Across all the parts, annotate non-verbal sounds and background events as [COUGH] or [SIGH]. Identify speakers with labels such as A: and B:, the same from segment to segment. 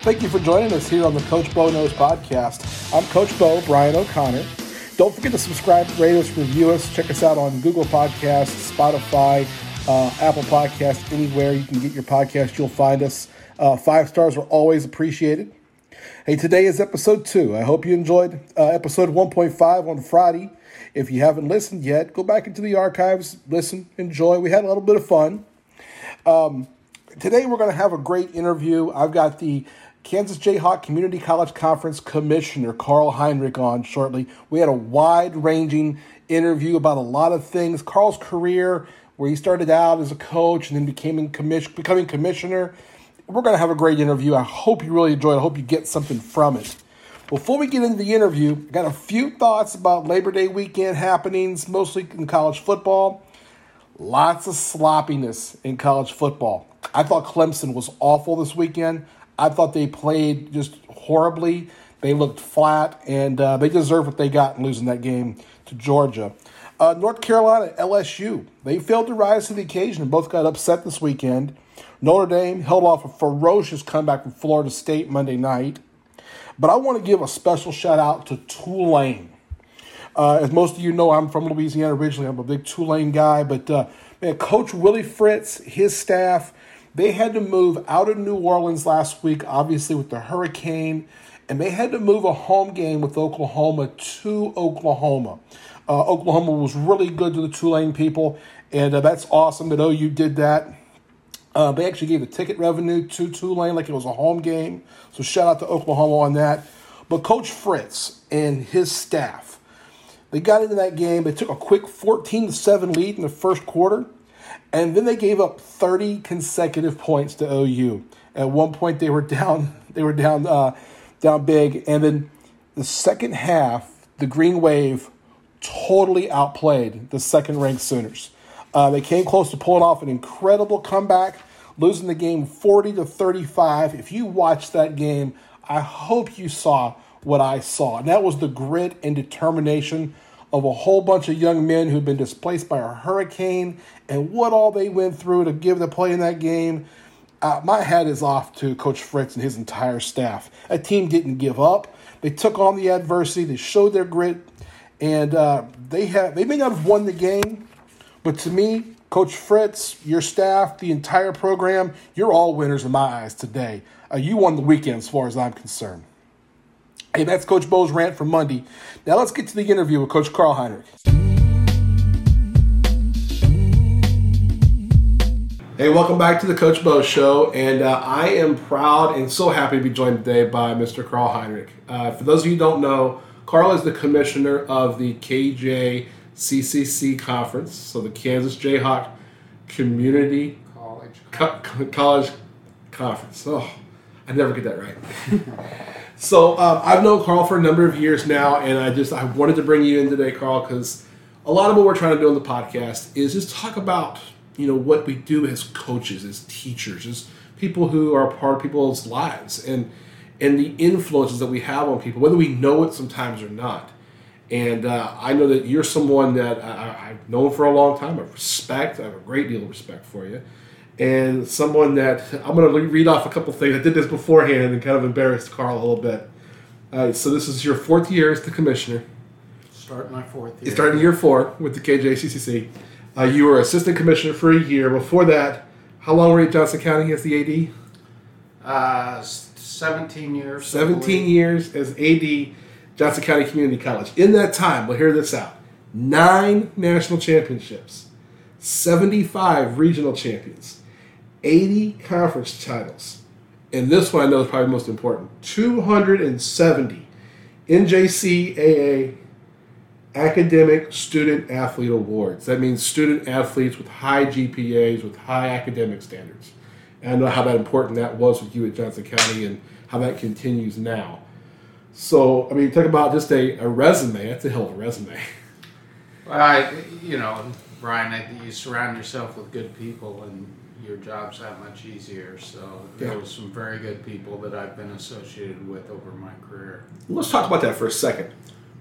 A: Thank you for joining us here on the Coach Bo Knows podcast. I'm Coach Bo, Bryan O'Connor. Don't forget to subscribe, rate us, review us. Check us out on Google Podcasts, Spotify, uh, Apple Podcasts, anywhere you can get your podcast, you'll find us. Uh, five stars are always appreciated. Hey, today is episode two. I hope you enjoyed uh, episode 1.5 on Friday. If you haven't listened yet, go back into the archives, listen, enjoy. We had a little bit of fun. Um, today, we're going to have a great interview. I've got the Kansas Jayhawk Community College Conference Commissioner Carl Heinrich on shortly. We had a wide ranging interview about a lot of things. Carl's career, where he started out as a coach and then became commission, becoming commissioner. We're going to have a great interview. I hope you really enjoy it. I hope you get something from it. Before we get into the interview, I got a few thoughts about Labor Day weekend happenings, mostly in college football. Lots of sloppiness in college football. I thought Clemson was awful this weekend. I thought they played just horribly. They looked flat, and uh, they deserve what they got in losing that game to Georgia. Uh, North Carolina, LSU, they failed to rise to the occasion and both got upset this weekend. Notre Dame held off a ferocious comeback from Florida State Monday night. But I want to give a special shout out to Tulane. Uh, as most of you know, I'm from Louisiana originally. I'm a big Tulane guy, but uh, man, Coach Willie Fritz, his staff, they had to move out of New Orleans last week, obviously with the hurricane, and they had to move a home game with Oklahoma to Oklahoma. Uh, Oklahoma was really good to the Tulane people, and uh, that's awesome that OU did that. Uh, they actually gave the ticket revenue to Tulane like it was a home game. So shout out to Oklahoma on that. But Coach Fritz and his staff, they got into that game. They took a quick 14 to 7 lead in the first quarter. And then they gave up 30 consecutive points to OU. At one point, they were [LAUGHS] down. They were down, uh, down big. And then the second half, the Green Wave totally outplayed the second-ranked Sooners. Uh, they came close to pulling off an incredible comeback, losing the game 40 to 35. If you watched that game, I hope you saw what I saw. And that was the grit and determination of a whole bunch of young men who've been displaced by a hurricane and what all they went through to give the play in that game. Uh, my hat is off to Coach Fritz and his entire staff. A team didn't give up. They took on the adversity. They showed their grit, and uh, they have. They may not have won the game, but to me, Coach Fritz, your staff, the entire program, you're all winners in my eyes today. Uh, you won the weekend, as far as I'm concerned. Hey, that's Coach Bo's rant for Monday. Now let's get to the interview with Coach Carl Heinrich. Hey, welcome back to the Coach Bo Show, and uh, I am proud and so happy to be joined today by Mr. Carl Heinrich. Uh, for those of you who don't know, Carl is the commissioner of the KJCCC conference, so the Kansas Jayhawk Community
B: College,
A: Co- [LAUGHS] College Conference. Oh, I never get that right. [LAUGHS] so um, I've known Carl for a number of years now, and I just I wanted to bring you in today, Carl, because a lot of what we're trying to do on the podcast is just talk about you know what we do as coaches, as teachers, as people who are part of people's lives, and and the influences that we have on people, whether we know it sometimes or not. And uh, I know that you're someone that I, I've known for a long time. I respect. I have a great deal of respect for you, and someone that I'm going to read off a couple things. I did this beforehand and kind of embarrassed Carl a little bit. Uh, so this is your fourth year as the commissioner.
B: Start my fourth year.
A: Started year four with the KJCCC. Uh, you were assistant commissioner for a year. Before that, how long were you at Johnson County as the AD?
B: Uh, 17 years.
A: 17 years as AD, Johnson County Community College. In that time, well, hear this out nine national championships, 75 regional champions, 80 conference titles. And this one I know is probably most important 270 NJCAA academic student athlete awards. That means student athletes with high GPAs, with high academic standards. And I know how that important that was with you at Johnson County and how that continues now. So, I mean, talk about just a, a resume. That's a hell of a resume.
B: Well, I, you know, Bryan, I, you surround yourself with good people and your job's that much easier. So there
A: Yeah.
B: was some very good people that I've been associated with over my career.
A: Let's talk about that for a second.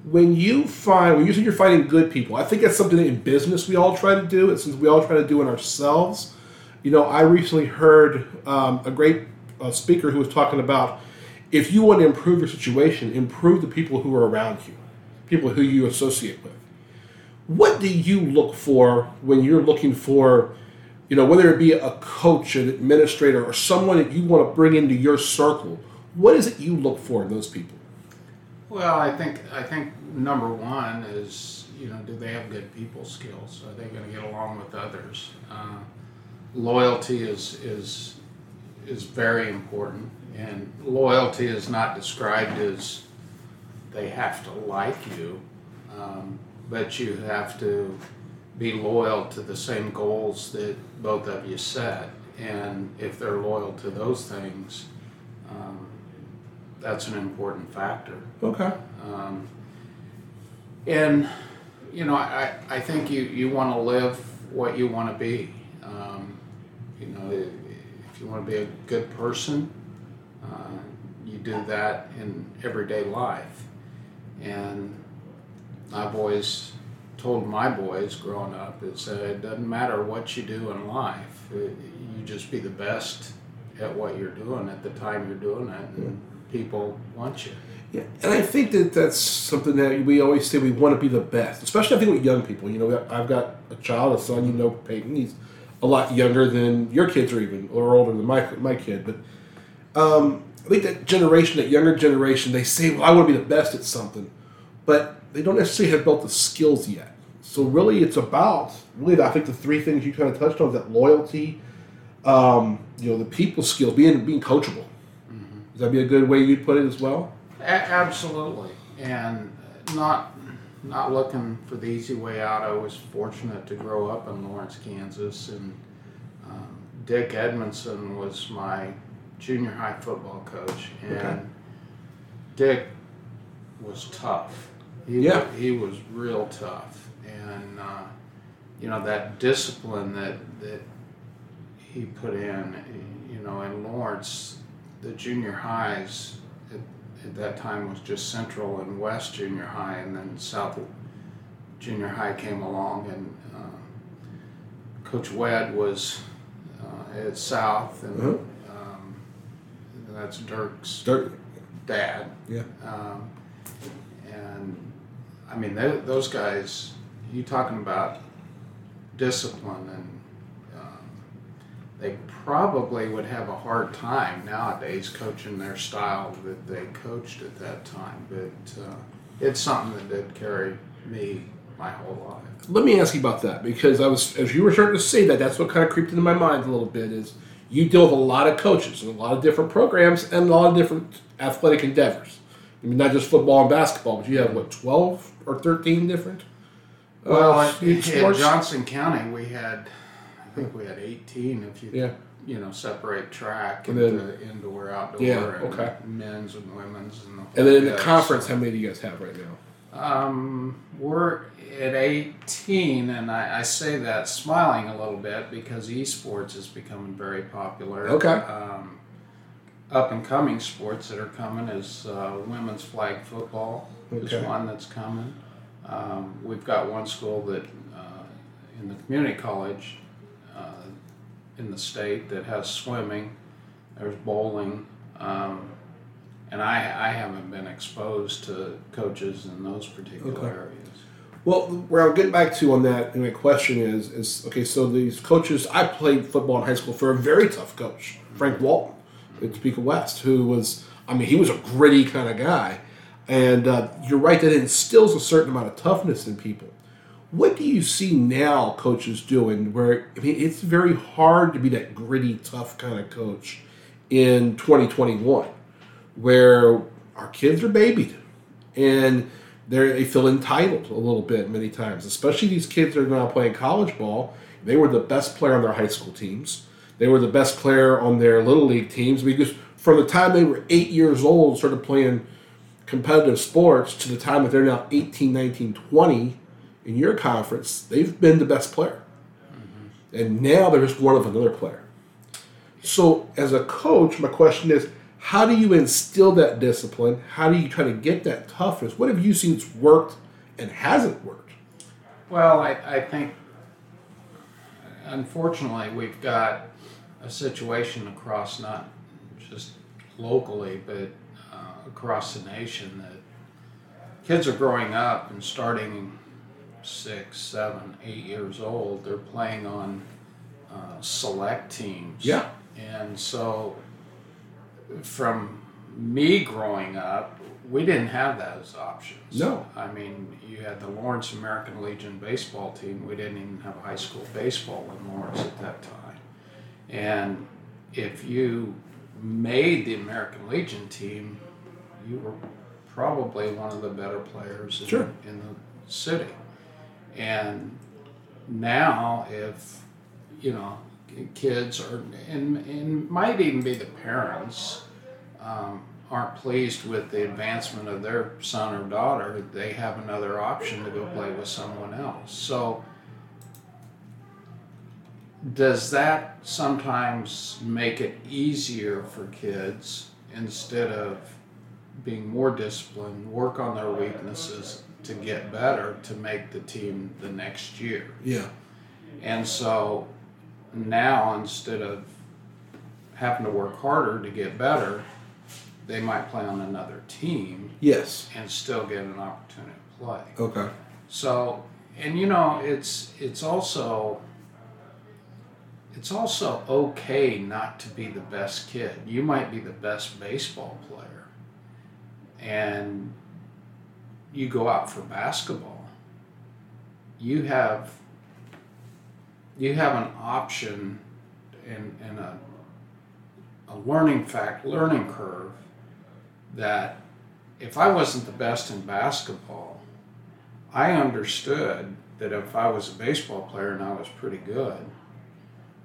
A: When you find, when you say you're finding good people, I think that's something that in business we all try to do. It's something we all try to do in ourselves. You know, I recently heard um, a great a speaker who was talking about if you want to improve your situation, improve the people who are around you, people who you associate with. What do you look for when you're looking for, you know, whether it be a coach, an administrator, or someone that you want to bring into your circle? What is it you look for in those people?
B: Well, I think I think number one is you know do they have good people skills? Are they going to get along with others? Uh, loyalty is is is very important, and loyalty is not described as they have to like you, um, but you have to be loyal to the same goals that both of you set, and if they're loyal to those things. Um, that's an important factor.
A: Okay.
B: Um, and you know, I, I think you, you want to live what you want to be. Um, you know, if you want to be a good person, uh, you do that in everyday life. And I've always told my boys growing up is that it doesn't matter what you do in life, it, you just be the best at what you're doing at the time you're doing it. And, people want you.
A: Yeah, and I think that that's something that we always say we want to be the best, especially I think with young people. You know, I've got a child, a son. You know, Peyton. He's a lot younger than your kids are even, or older than my my kid. But um, I think that generation, that younger generation, they say, "Well, I want to be the best at something," but they don't necessarily have built the skills yet. So really, it's about really I think the three things you kind of touched on: that loyalty, um, you know, the people skills, being being coachable would that be a good way you'd put it as well?
B: A- absolutely, and not not looking for the easy way out. I was fortunate to grow up in Lawrence, Kansas, and um, Dick Edmondson was my junior high football coach, and okay. Dick was tough. He yeah, was, he was real tough, and uh, you know that discipline that that he put in. You know, in Lawrence, the junior highs at, at, that time was just Central and West Junior High, and then South Junior High came along, and uh, Coach Wed was uh, at South, and mm-hmm. um, that's Dirk's
A: Dirk.
B: dad.
A: Yeah. Um,
B: I mean, they, those guys, you talking about discipline and they probably would have a hard time nowadays coaching their style that they coached at that time. But uh, it's something that did carry me my whole life.
A: Let me ask you about that because I was, as you were starting to say that, that's what kind of creeped into my mind a little bit. Is you deal with a lot of coaches and a lot of different programs and a lot of different athletic endeavors. I mean, not just football and basketball, but you have what twelve or thirteen different.
B: Uh, well, in, Johnson County, we had I think we had 18 if you yeah. you know separate track and into then, indoor, outdoor,
A: yeah, okay.
B: men's and women's. And, the
A: and then in the conference, how many do you guys have right now?
B: Um, we're at 18, and I, I, say that smiling a little bit because esports is becoming very popular.
A: Okay.
B: Um, up and coming sports that are coming is uh, women's flag football okay. is one that's coming. Um, we've got one school that uh, in the community college in the state that has swimming. There's bowling, um, and I I haven't been exposed to coaches in those particular okay. areas.
A: Well, where I'm getting back to on that, and my question is, is okay. So these coaches, I played football in high school for a very tough coach, Frank Walton, Topeka West, who was, I mean, he was a gritty kind of guy, and uh, you're right that it instills a certain amount of toughness in people. What do you see now coaches doing where I mean it's very hard to be that gritty, tough kind of coach in 2021 where our kids are babied and they feel entitled a little bit many times, especially these kids that are now playing college ball. They were the best player on their high school teams. They were the best player on their little league teams because from the time they were eight years old, started playing competitive sports to the time that they're now 18, 19, 20, in your conference, they've been the best player. Mm-hmm. And now they're just one of another player. So, as a coach, my question is how do you instill that discipline? How do you try to get that toughness? What have you seen that's worked and hasn't worked?
B: Well, I, I think, unfortunately, we've got a situation across not just locally, but uh, across the nation, that kids are growing up and starting six, seven, eight years old. They're playing on uh, select teams.
A: Yeah.
B: And so, from me growing up, we didn't have those options.
A: No.
B: I mean, you had the Lawrence American Legion baseball team. We didn't even have high school baseball in Lawrence at that time. And if you made the American Legion team, you were probably one of the better players in,
A: Sure.
B: in the city. And now, if you know, kids or and, and might even be the parents um, aren't pleased with the advancement of their son or daughter, they have another option to go play with someone else. So, does that sometimes make it easier for kids instead of being more disciplined, work on their weaknesses to get better to make the team the next year?
A: Yeah.
B: And so now instead of having to work harder to get better, they might play on another team
A: Yes.
B: and still get an opportunity to play.
A: Okay.
B: So, and you know, it's it's also it's also okay not to be the best kid. You might be the best baseball player, and you go out for basketball. You have you have an option and, and a, a learning fact learning curve that if I wasn't the best in basketball, I understood that if I was a baseball player and I was pretty good,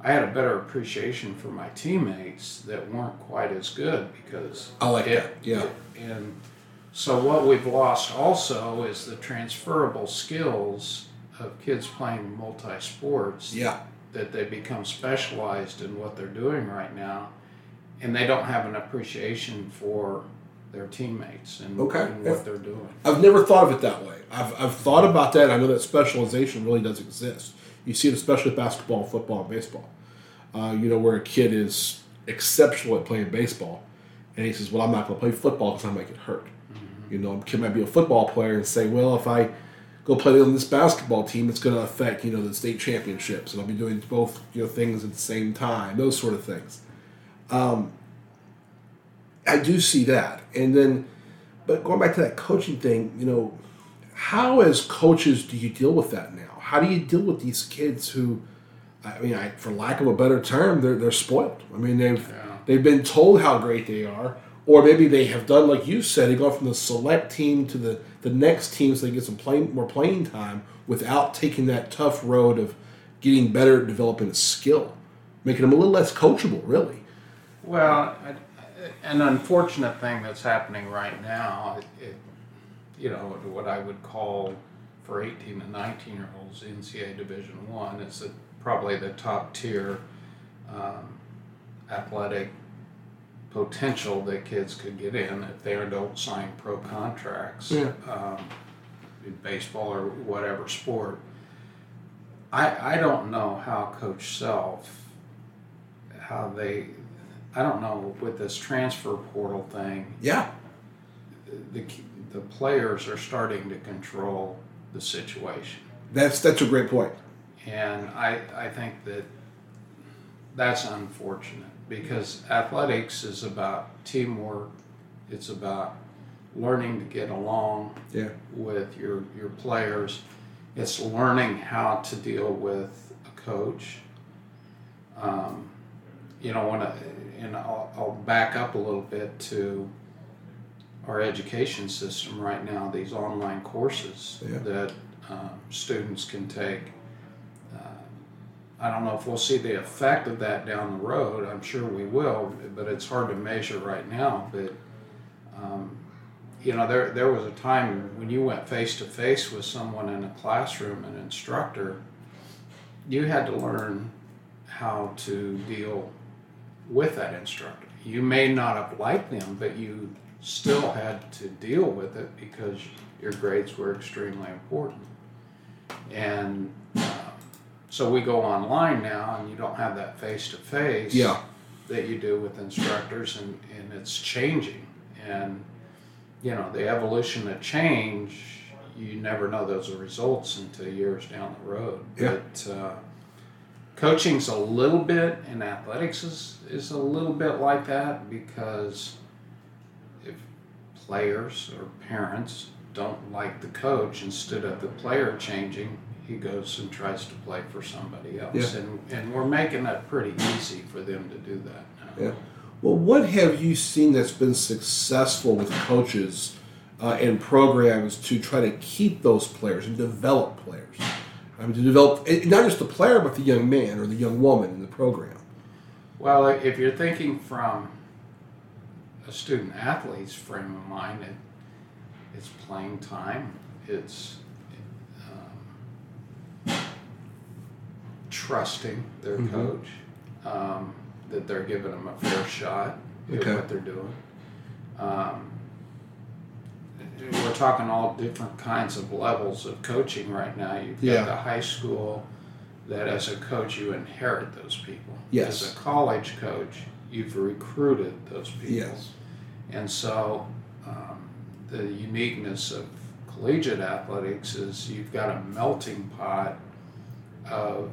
B: I had a better appreciation for my teammates that weren't quite as good because
A: I like
B: it-
A: that. Yeah.
B: and so what we've lost also is the transferable skills of kids playing multi sports
A: Yeah.
B: that they become specialized in what they're doing right now and they don't have an appreciation for their teammates and,
A: Okay.
B: and what they're doing.
A: I've never thought of it that way. I've, I've thought about that. I know that specialization really does exist. You see it especially with basketball, football, and baseball. Uh, you know, where a kid is exceptional at playing baseball, and he says, "Well, I'm not going to play football because I might get hurt." You know, a kid might be a football player and say, "Well, if I go play on this basketball team, it's going to affect you know the state championships, and I'll be doing both you know things at the same time. Those sort of things." Um, I do see that, and then, but going back to that coaching thing, you know, how as coaches do you deal with that now? How do you deal with these kids who, I mean, I, for lack of a better term, they're they're spoiled. I mean, they've
B: Yeah.
A: they've been told how great they are, or maybe they have done like you said, they go from the select team to the the next team so they get some playing more playing time without taking that tough road of getting better at developing a skill, making them a little less coachable, really.
B: Well, an unfortunate thing that's happening right now, it, you know, what I would call for 18 and 19 year olds NCAA Division One is that probably the top tier um, athletic potential that kids could get in if they don't sign pro contracts
A: Yeah.
B: um, in baseball or whatever sport. I, I don't know how Coach Self, how they, I don't know with this transfer portal thing,
A: Yeah.
B: the, the players are starting to control the situation.
A: That's that's a great point.
B: And I, I think that that's unfortunate because athletics is about teamwork. It's about learning to get along
A: Yeah.
B: with your, your players. It's learning how to deal with a coach. Um, you know, when I, and I'll, I'll back up a little bit to our education system right now, these online courses
A: Yeah.
B: that um, students can take. Uh, I don't know if we'll see the effect of that down the road. I'm sure we will, but it's hard to measure right now. But um, you know, there there was a time when you went face to face with someone in a classroom, an instructor, you had to learn how to deal with that instructor. You may not have liked them, but you still had to deal with it because your grades were extremely important. And um, so we go online now, and you don't have that face to face that you do with instructors, and, and it's changing. And you know, the evolution of change, you never know those results until years down the road.
A: Yeah.
B: But uh, coaching's a little bit, and athletics is, is a little bit like that because players or parents don't like the coach, instead of the player changing, he goes and tries to play for somebody else.
A: Yeah.
B: And, and we're making that pretty easy for them to do that now.
A: Yeah. Well, what have you seen that's been successful with coaches uh, and programs to try to keep those players and develop players? I mean, to develop eh, not just the player, but the young man or the young woman in the program.
B: Well, if you're thinking from a student athlete's frame of mind, it, it's playing time. It's um, trusting their
A: Mhm.
B: coach um, that they're giving them a fair shot
A: Okay.
B: at what they're doing. Um, we're talking all different kinds of levels of coaching right now. You've got
A: Yeah.
B: the high school that as a coach you inherit those people.
A: Yes.
B: As a college coach, you've recruited those people.
A: Yes.
B: And so um, the uniqueness of collegiate athletics is you've got a melting pot of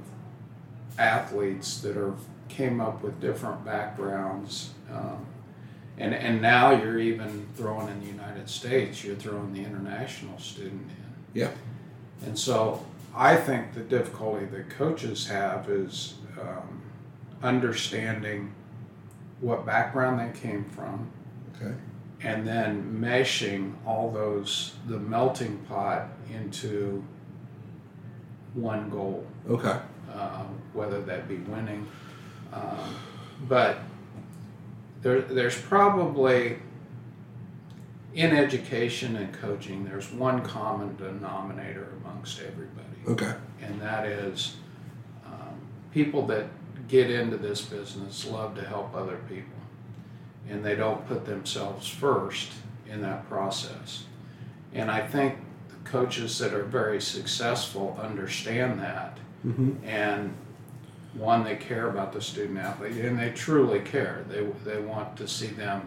B: athletes that are came up with different backgrounds. Um, and, and now you're even throwing in the United States, you're throwing the international student in.
A: Yeah.
B: And so I think the difficulty that coaches have is um, understanding what background they came from
A: Okay.
B: and then meshing all those, the melting pot into one goal,
A: Okay.
B: um, whether that be winning. Um, but there, there's probably in education and coaching, there's one common denominator amongst everybody
A: Okay.
B: and that is um, people that get into this business love to help other people and they don't put themselves first in that process and i think the coaches that are very successful understand that
A: Mm-hmm.
B: and one they care about the student athlete and they truly care they, they want to see them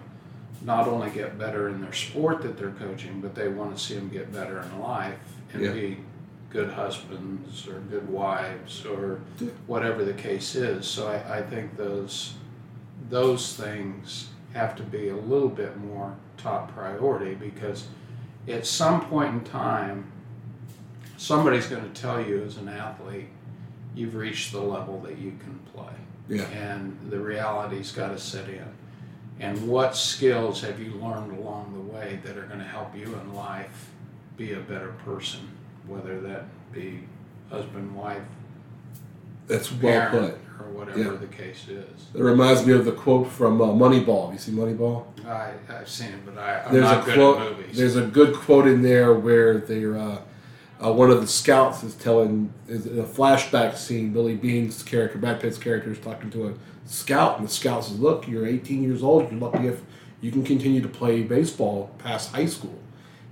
B: not only get better in their sport that they're coaching but they want to see them get better in life and
A: Yeah.
B: be good husbands or good wives or whatever the case is. So I, I think those those things have to be a little bit more top priority because at some point in time somebody's going to tell you as an athlete you've reached the level that you can play.
A: Yeah.
B: and the reality's got to set in. And what skills have you learned along the way that are going to help you in life be a better person whether that be husband wife
A: That's well put.
B: or whatever
A: Yeah.
B: the case is
A: It reminds me of the quote from uh, Moneyball. Have you seen Moneyball?
B: I, i've seen it but I, i'm
A: there's
B: not
A: a
B: good
A: quote.
B: at movies
A: There's a good quote in there where they're uh, uh, one of the scouts is telling is in a flashback scene. Billy Beane's character, Brad Pitt's character, is talking to a scout, and the scout says, "Look, you're 18 years old. You're lucky if you can continue to play baseball past high school."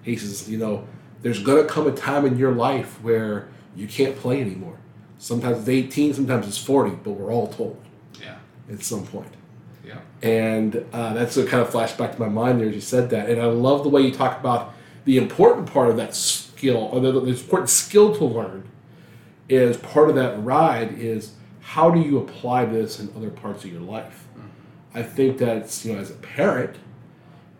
A: He says, "You know, there's gonna come a time in your life where you can't play anymore. Sometimes it's 18, sometimes it's 40, but we're all told
B: yeah
A: at some point."
B: yeah
A: And uh, that's a kind of flashback to my mind there as you said that. And I love the way you talk about the important part of that skill, or the, the important skill to learn, is part of that ride is how do you apply this in other parts of your life? I think that's, you know, as a parent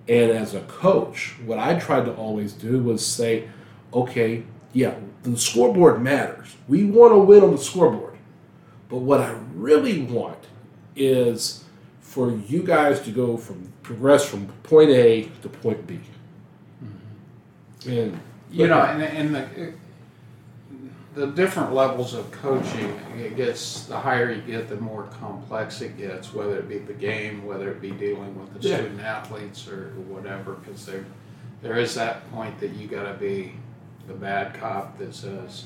A: and as a coach, what I tried to always do was say, okay, yeah, the scoreboard matters. We want to win on the scoreboard. But what I really want is for you guys to go from progress from point A to point B. Mm-hmm. And
B: you know, and, and the the different levels of coaching, it gets the higher you get, the more complex it gets. Whether it be the game, whether it be dealing with the
A: Yeah.
B: student athletes or whatever, because there there is that point that you got to be the bad cop that says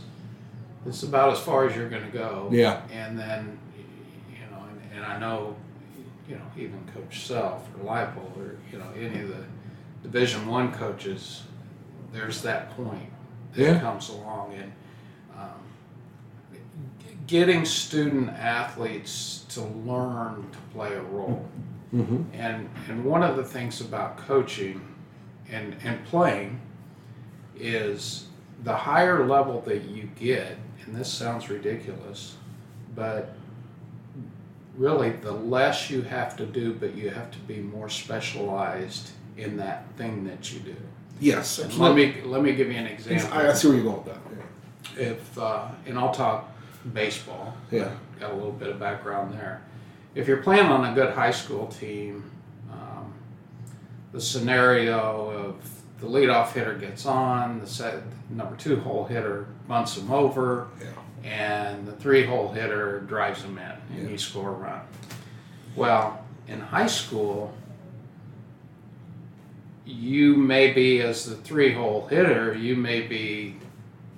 B: it's about as far as you're going to go.
A: Yeah.
B: And then, you know, and, and I know, you know, even Coach Self or Leipold or you know any of the Division One coaches, there's that point that
A: Yeah.
B: comes along and getting student athletes to learn to play a role.
A: Mm-hmm.
B: And and one of the things about coaching and and playing is the higher level that you get, and this sounds ridiculous, but really the less you have to do, but you have to be more specialized in that thing that you do.
A: Yes.
B: Let me let me give you an example.
A: I, I see where you're going with that. Yeah.
B: If uh, and I'll talk baseball.
A: Yeah.
B: got a little bit of background there. If you're playing on a good high school team, um, the scenario of the leadoff hitter gets on, the set, number two hole hitter bunts him over,
A: Yeah.
B: and the three hole hitter drives him in, and
A: Yeah.
B: you score a run. Well, in high school, you may be as the three hole hitter, you may be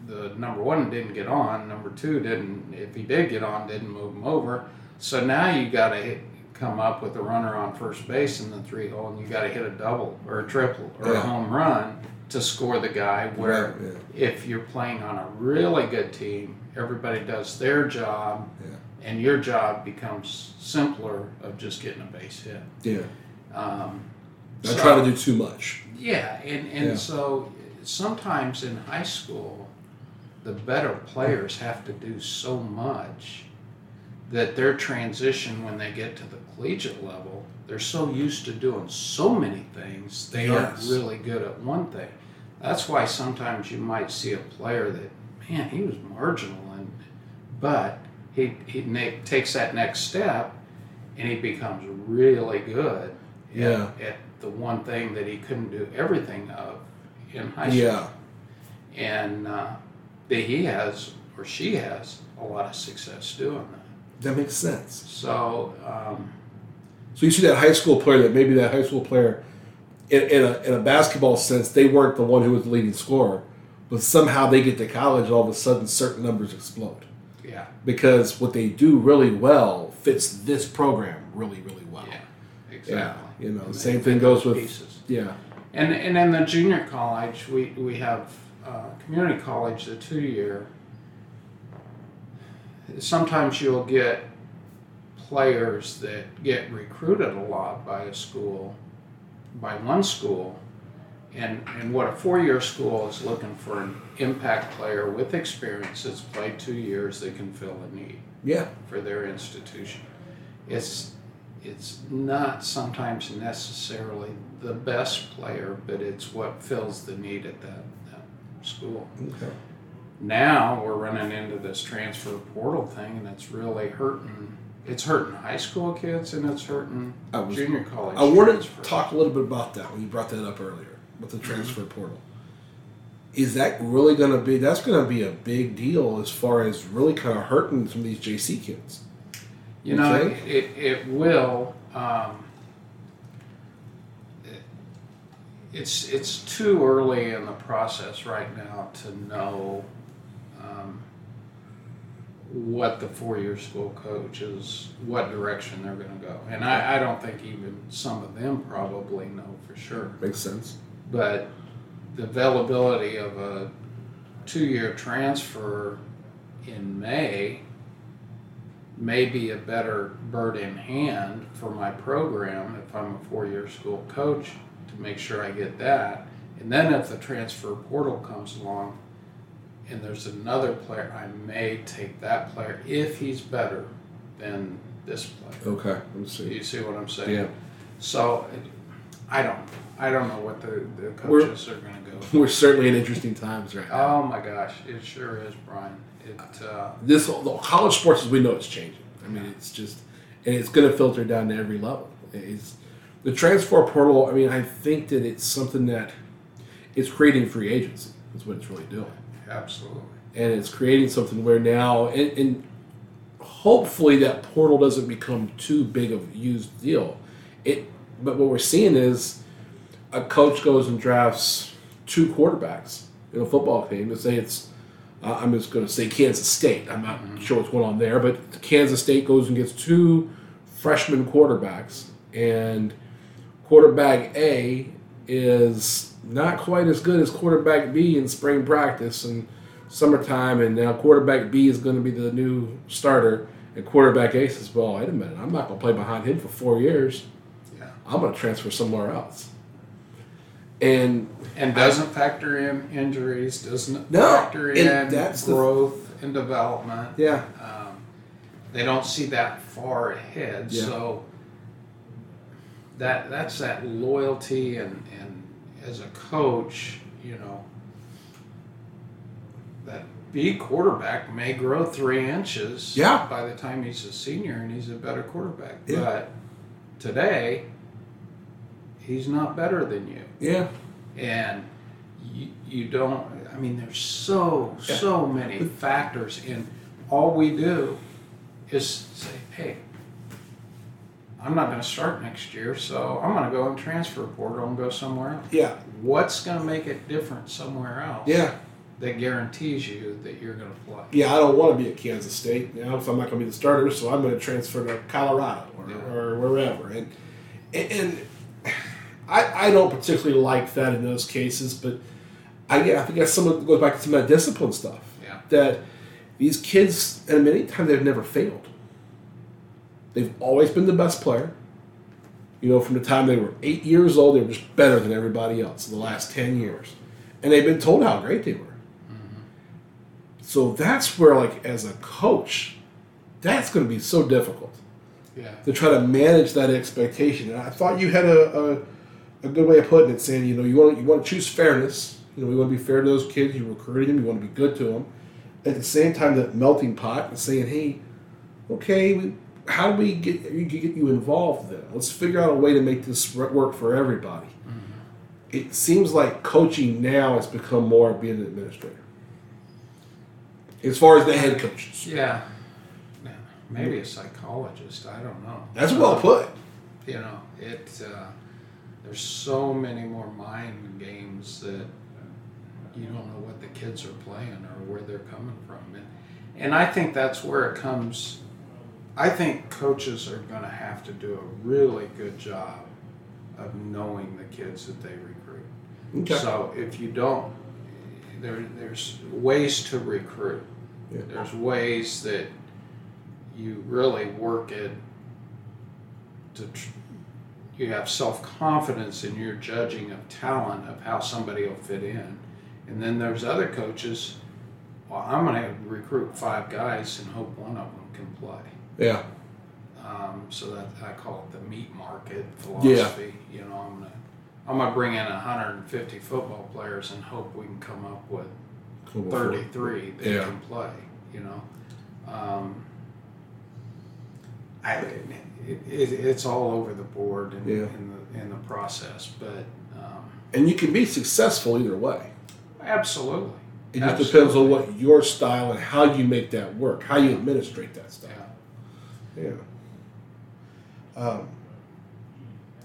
B: the number one didn't get on, number two didn't. If he did get on, didn't move him over. So now you got to come up with a runner on first base in the three hole, and you got to hit a double or a triple or
A: Yeah.
B: a home run to score the guy. Where
A: Right, yeah.
B: if you're playing on a really good team, everybody does their job,
A: Yeah.
B: and your job becomes simpler of just getting a base hit.
A: Yeah.
B: Um,
A: I
B: so-
A: try to do too much.
B: yeah, and, and so sometimes in high school, the better players have to do so much that their transition when they get to the collegiate level, they're so used to doing so many things, they
A: Yes.
B: aren't really good at one thing. That's why sometimes you might see a player that, man, he was marginal, and but he, he takes that next step and he becomes really good at, at the one thing that he couldn't do everything of in high school.
A: Yeah.
B: And uh, that he has or she has a lot of success doing that.
A: That makes sense.
B: So, um,
A: So you see that high school player that maybe that high school player, in, in, a, in a basketball sense, they weren't the one who was the leading scorer, but somehow they get to college, and all of a sudden certain numbers explode
B: yeah,
A: because what they do really well fits this program really, really well.
B: yeah,
A: Yeah,
B: exactly.
A: you know,
B: And
A: same thing goes with
B: pieces.
A: yeah,
B: And and in the junior college, we we have uh, community college, the two year. Sometimes you'll get players that get recruited a lot by a school, by one school, and and what a four year school is looking for an impact player with experience that's played two years that can fill a need
A: yeah,
B: for their institution. It's it's not sometimes necessarily the best player, but it's what fills the need at that, that school.
A: okay.
B: Now we're running into this transfer portal thing, and it's really hurting. It's hurting high school kids, and it's hurting
A: I was-
B: junior college.
A: I wanted to talk a little bit about that when you brought that up earlier with the transfer portal. Is that really going to be? That's going to be a big deal as far as really kind of hurting some of these JC kids.
B: You know,
A: Okay.
B: it, it will. Um, it- it's it's too early in the process right now to know um, what the four-year school coach is, what direction they're going to go, and I, I don't think even some of them probably know for sure
A: Makes sense.
B: but the availability of a two-year transfer in May may be a better bird in hand for my program if I'm a four-year school coach to make sure I get that. And then if the transfer portal comes along and there's another player, I may take that player if he's better than this player.
A: Okay,
B: let's
A: see.
B: you see what I'm saying?
A: Yeah,
B: So, I don't, I don't know what the, the
A: We're-
B: coaches are going to go. [LAUGHS]
A: we're certainly in interesting times right now.
B: Oh my gosh, it sure is, Bryan. It, uh,
A: this the college sports as we know it's changing. I mean, it's just and it's going to filter down to every level. It's the transfer portal. I mean, I think that it's something that it's creating free agency. That's what it's really doing,
B: absolutely.
A: and it's creating something where now and, and hopefully that portal doesn't become too big of a used deal. It, but what we're seeing is a coach goes and drafts two quarterbacks in a football team. Let's say it's uh, I'm just going to say Kansas State. I'm not sure what's going on there, but Kansas State goes and gets two freshman quarterbacks, and quarterback A is not quite as good as quarterback B in spring practice, and summertime, and now quarterback B is going to be the new starter, and quarterback A says, "Well, wait a minute, I'm not going to play behind him for four years.
B: Yeah.
A: I'm going to transfer somewhere else." And
B: And doesn't factor in injuries, doesn't
A: No,
B: factor in
A: that's the-
B: growth and development.
A: yeah,
B: Um, they don't see that far ahead,
A: Yeah.
B: so that that's that loyalty and, and as a coach, you know, that B quarterback may grow three inches
A: Yeah.
B: by the time he's a senior and he's a better quarterback.
A: Yeah.
B: But today, he's not better than you
A: yeah,
B: and you, you don't i mean there's so
A: Yeah.
B: so many factors and all we do is say hey i'm not going to start next year so i'm going to go and transfer a portal and go somewhere else
A: yeah,
B: what's going to make it different somewhere else
A: yeah.
B: that guarantees you that you're going to play
A: Yeah, I don't want to be at Kansas State. You know, if I'm not going to be the starter, so I'm going to transfer to Colorado or,
B: Yeah.
A: or wherever. And and I, I don't particularly like that in those cases, but I yeah, I think that's some of goes back to some of that discipline stuff.
B: Yeah.
A: That these kids, and many times they've never failed. They've always been the best player. You know, from the time they were eight years old, they were just better than everybody else in the last ten years, and they've been told how great they were. Mm-hmm. So that's where, like, as a coach, that's going to be so difficult
B: yeah
A: to try to manage that expectation. And I thought you had a, a, a good way of putting it, saying, you know, you want you want to choose fairness. You know, we want to be fair to those kids. You recruited them. You want to be good to them. At the same time, that melting pot and saying, hey, okay, we, how do we get you get you involved then? Let's figure out a way to make this work for everybody. It seems like coaching now has become more of being an administrator. As far as the head coaches.
B: yeah Yeah. maybe a psychologist i don't know
A: That's well put.
B: you know it uh, there's so many more mind games that you don't know what the kids are playing or where they're coming from and, and i think that's where it comes i think coaches are going to have to do a really good job of knowing the kids that they recruit
A: Okay.
B: so if you don't there, there's ways to recruit
A: Yeah.
B: there's ways that you really work it to tr- you have self-confidence in your judging of talent of how somebody will fit in and then there's other coaches well i'm going to recruit five guys and hope one of them can play
A: Yeah.
B: um, so that i call it the meat market philosophy Yeah. you know i'm going to i'm to bring in 150 football players and hope we can come up with
A: Cool
B: 33 that
A: Yeah.
B: can play, you know. Um, I, it, it, it's all over the board in,
A: Yeah.
B: in, the, in the process, but um,
A: And you can be successful either way.
B: absolutely.
A: It just depends on what your style and how you make that work, how you administrate that stuff.
B: Yeah.
A: Yeah. Um,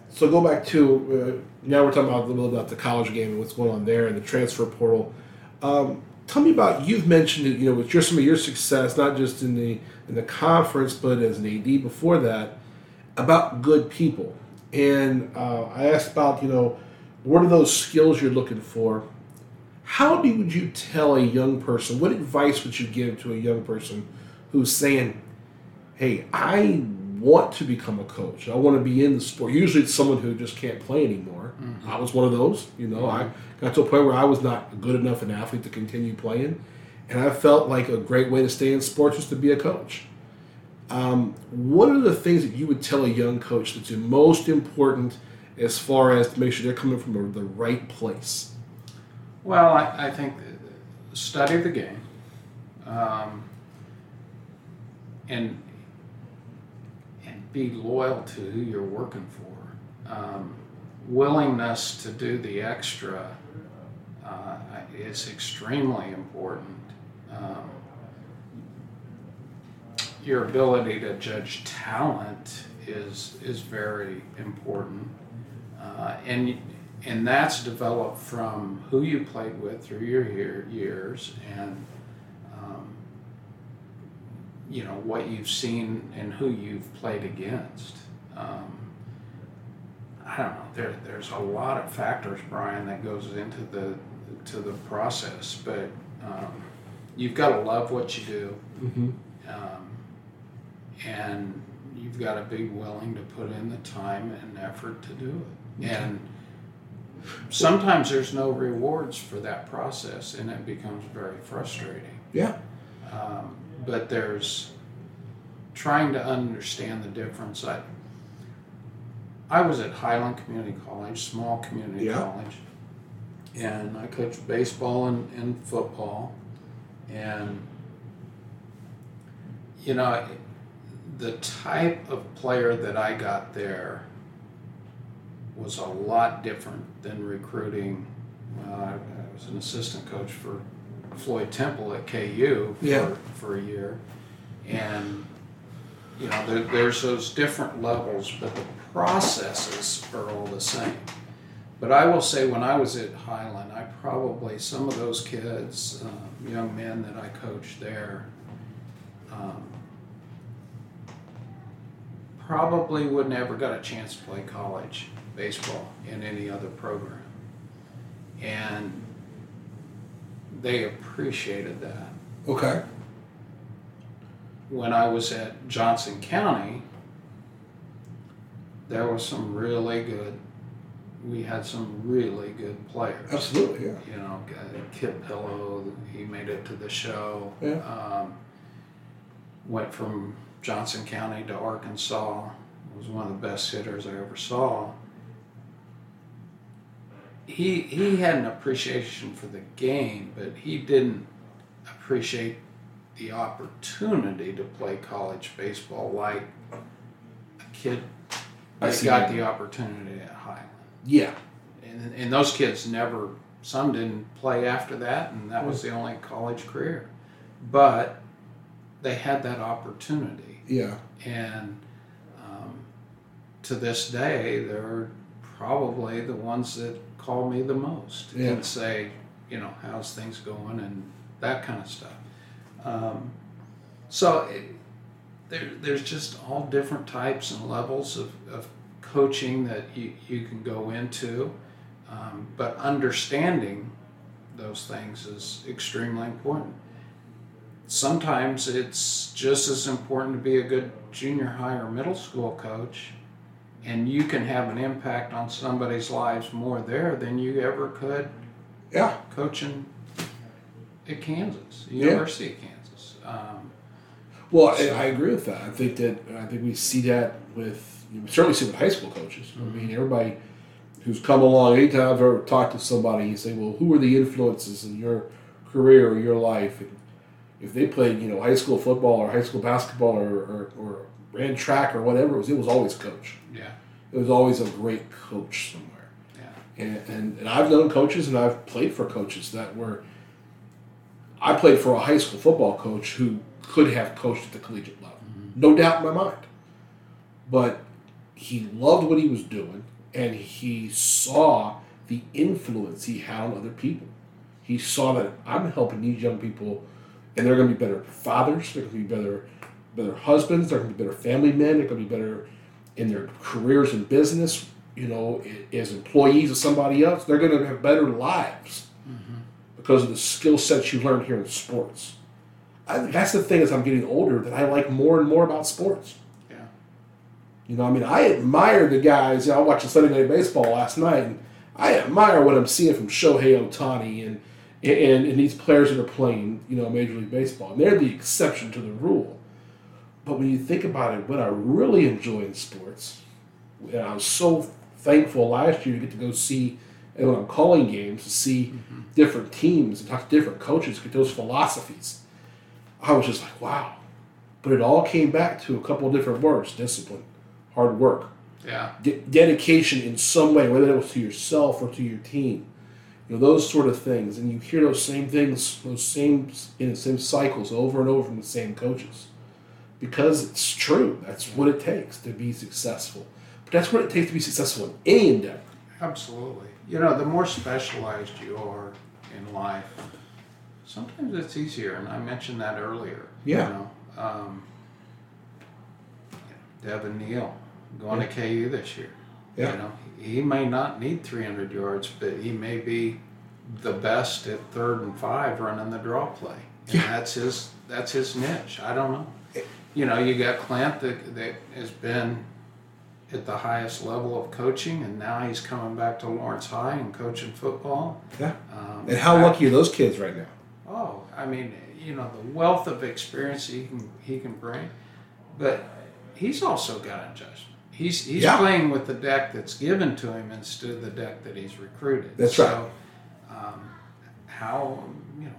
A: so go back to uh, now we're talking about a little about the college game and what's going on there and the transfer portal. Um, tell me about you've mentioned it, you know with your some of your success not just in the in the conference but as an AD before that about good people and uh, I asked about you know what are those skills you're looking for. How do, would you tell a young person? What advice would you give to a young person who's saying, hey, I want to become a coach. I want to be in the sport. Usually it's someone who just can't play anymore. I was one of those. You know, I got to a point where I was not good enough an athlete to continue playing. And I felt like a great way to stay in sports was to be a coach. Um, what are the things that you would tell a young coach that's the most important as far as to make sure they're coming from the- the right place?
B: Well, I, I think study the game, um, and be loyal to who you're working for. Um, willingness to do the extra uh, is extremely important. Um, your ability to judge talent is is very important, uh, and and that's developed from who you played with through your year, years and you know what you've seen and who you've played against. Um, I don't know. There, there's a lot of factors, Bryan, that goes into the to the process, but um, you've got to love what you do,
A: Mm-hmm.
B: um, and you've got to be willing to put in the time and effort to do it.
A: Okay.
B: And sometimes there's no rewards for that process, and it becomes very frustrating.
A: Yeah.
B: Um, but there's trying to understand the difference. I I was at Highland Community College, small community
A: Yeah.
B: college, and I coached baseball and, and football, and you know the type of player that I got there was a lot different than recruiting. Uh, I was an assistant coach for Floyd Temple at KU for,
A: Yeah.
B: for a year, and you know there, there's those different levels, but the processes are all the same. But I will say, when I was at Highland, I probably some of those kids, um, young men that I coached there, um, probably would never got a chance to play college baseball in any other program, and they appreciated that
A: Okay.
B: when I was at Johnson County, there was some really good. We had some really good players.
A: Absolutely. Yeah.
B: You know, uh, Kip Pillow, he made it to the show.
A: Yeah.
B: Um, went from Johnson County to Arkansas. Was one of the best hitters I ever saw. He he had an appreciation for the game, but he didn't appreciate the opportunity to play college baseball like a kid that got
A: you
B: the opportunity at Highland.
A: Yeah.
B: And, and those kids never, some didn't play after that, and that was the only college career. But they had that opportunity.
A: Yeah.
B: And um, to this day, they're probably the ones that call me the most
A: Yeah.
B: and say, you know, how's things going and that kind of stuff. Um, so it, there, there's just all different types and levels of, of coaching that you, you can go into. Um, but understanding those things is extremely important. Sometimes it's just as important to be a good junior high or middle school coach, and you can have an impact on somebody's lives more there than you ever could
A: Yeah.
B: coaching at Kansas,
A: Yeah.
B: University of Kansas. Um,
A: Well, I, I agree with that. I think that I think we see that with you certainly see with high school coaches. I mean, everybody who's come along. Anytime I've ever talked to somebody, you say, "Well, who are the influences in your career or your life?" And if they played, you know, high school football or high school basketball or, or, or ran track or whatever it was, it was always coach.
B: yeah,
A: It was always a great coach somewhere.
B: yeah,
A: And, and, and I've known coaches and I've played for coaches that were. I played for a high school football coach who could have coached at the collegiate level, mm-hmm. no doubt in my mind. But he loved what he was doing and he saw the influence he had on other people. He saw that I'm helping these young people and they're going to be better fathers, they're going to be better, better husbands, they're going to be better family men, they're going to be better in their careers and business, you know, as employees of somebody else. They're going to have better lives mm-hmm. because of the skill sets you learn here in sports. I that's the thing as I'm getting older that I like more and more about sports.
B: yeah,
A: You know, I mean, I admire the guys. I watched the Sunday Night Baseball last night, and I admire what I'm seeing from Shohei Ohtani and and, and these players that are playing, you know, Major League Baseball. And they're the exception to the rule. But when you think about it, what I really enjoy in sports, and I was so thankful last year to get to go see, and when I'm calling games, to see mm-hmm. different teams and talk to different coaches, get those philosophies. I was just like, wow. But it all came back to a couple of different words discipline, hard work,
B: yeah,
A: de- dedication in some way, whether it was to yourself or to your team. You know, those sort of things. And you hear those same things, those same, in the same cycles over and over from the same coaches. Because it's true. That's what it takes to be successful. But that's what it takes to be successful in any endeavor.
B: absolutely. You know, the more specialized you are in life, sometimes it's easier, and I mentioned that earlier.
A: Yeah.
B: You know, um, Devin Neal going to KU this year.
A: Yeah.
B: You know, he may not need 300 yards, but he may be the best at third and five running the draw play. and
A: Yeah.
B: that's his that's his niche. I don't know. You know, you got Clint that that has been at the highest level of coaching, and now he's coming back to Lawrence High and coaching football.
A: Yeah.
B: Um,
A: And how
B: I-
A: lucky are those kids right now?
B: Oh, I mean, you know, the wealth of experience he can he can bring, but he's also got adjustment. He's he's
A: Yeah.
B: playing with the deck that's given to him instead of the deck that he's recruited.
A: That's
B: so,
A: right.
B: Um, how you know,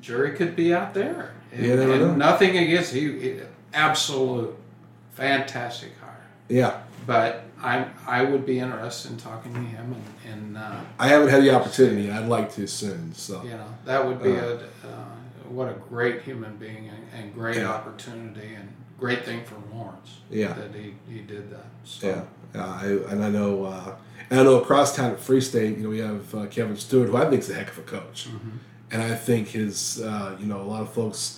B: jury could be out there. And,
A: You never
B: and nothing against he, he- absolute fantastic hire.
A: Yeah.
B: But I I would be interested in talking to him and, and uh,
A: I haven't had the opportunity. I'd like to soon. So
B: you know, that would be
A: Uh.
B: a uh, what a great human being and, and great
A: Yeah.
B: opportunity and great thing for Lawrence.
A: Yeah.
B: that he, he did that. So,
A: yeah, uh, I, and I know, uh, and I know across town at Free State, you know, we have uh, Kevin Stewart, who I think is a heck of a coach, and I think his, uh, you know, a lot of folks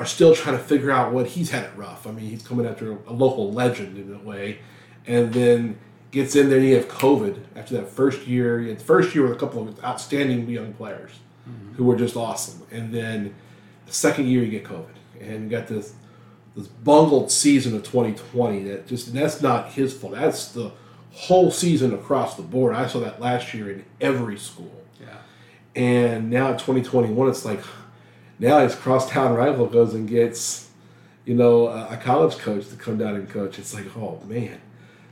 A: are still trying to figure out what he's had it rough. I mean, he's coming after a local legend in a way, and then gets in there and you have COVID after that first year. Had the first year with a couple of outstanding young players mm-hmm. who were just awesome, and then the second year you get COVID, and you got this this bungled season of 2020 that just and that's not his fault. That's the whole season across the board. I saw that last year in every school.
B: yeah,
A: And now 2021, it's like now his crosstown rival goes and gets, you know, a, college coach to come down and coach. It's like, oh man.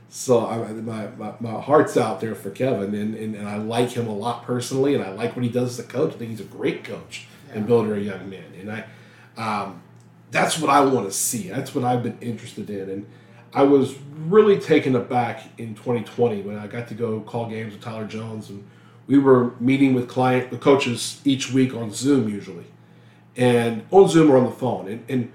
A: So I, my, my, my heart's out there for Kevin, and, and, and I like him a lot personally, and I like what he does as a coach. I think he's a great coach and builder of young men, and I, um, that's what I want to see. That's what I've been interested in, and I was really taken aback in 2020 when I got to go call games with Tyler Jones, and we were meeting with client, the coaches each week on Zoom usually, and on Zoom or on the phone, and, and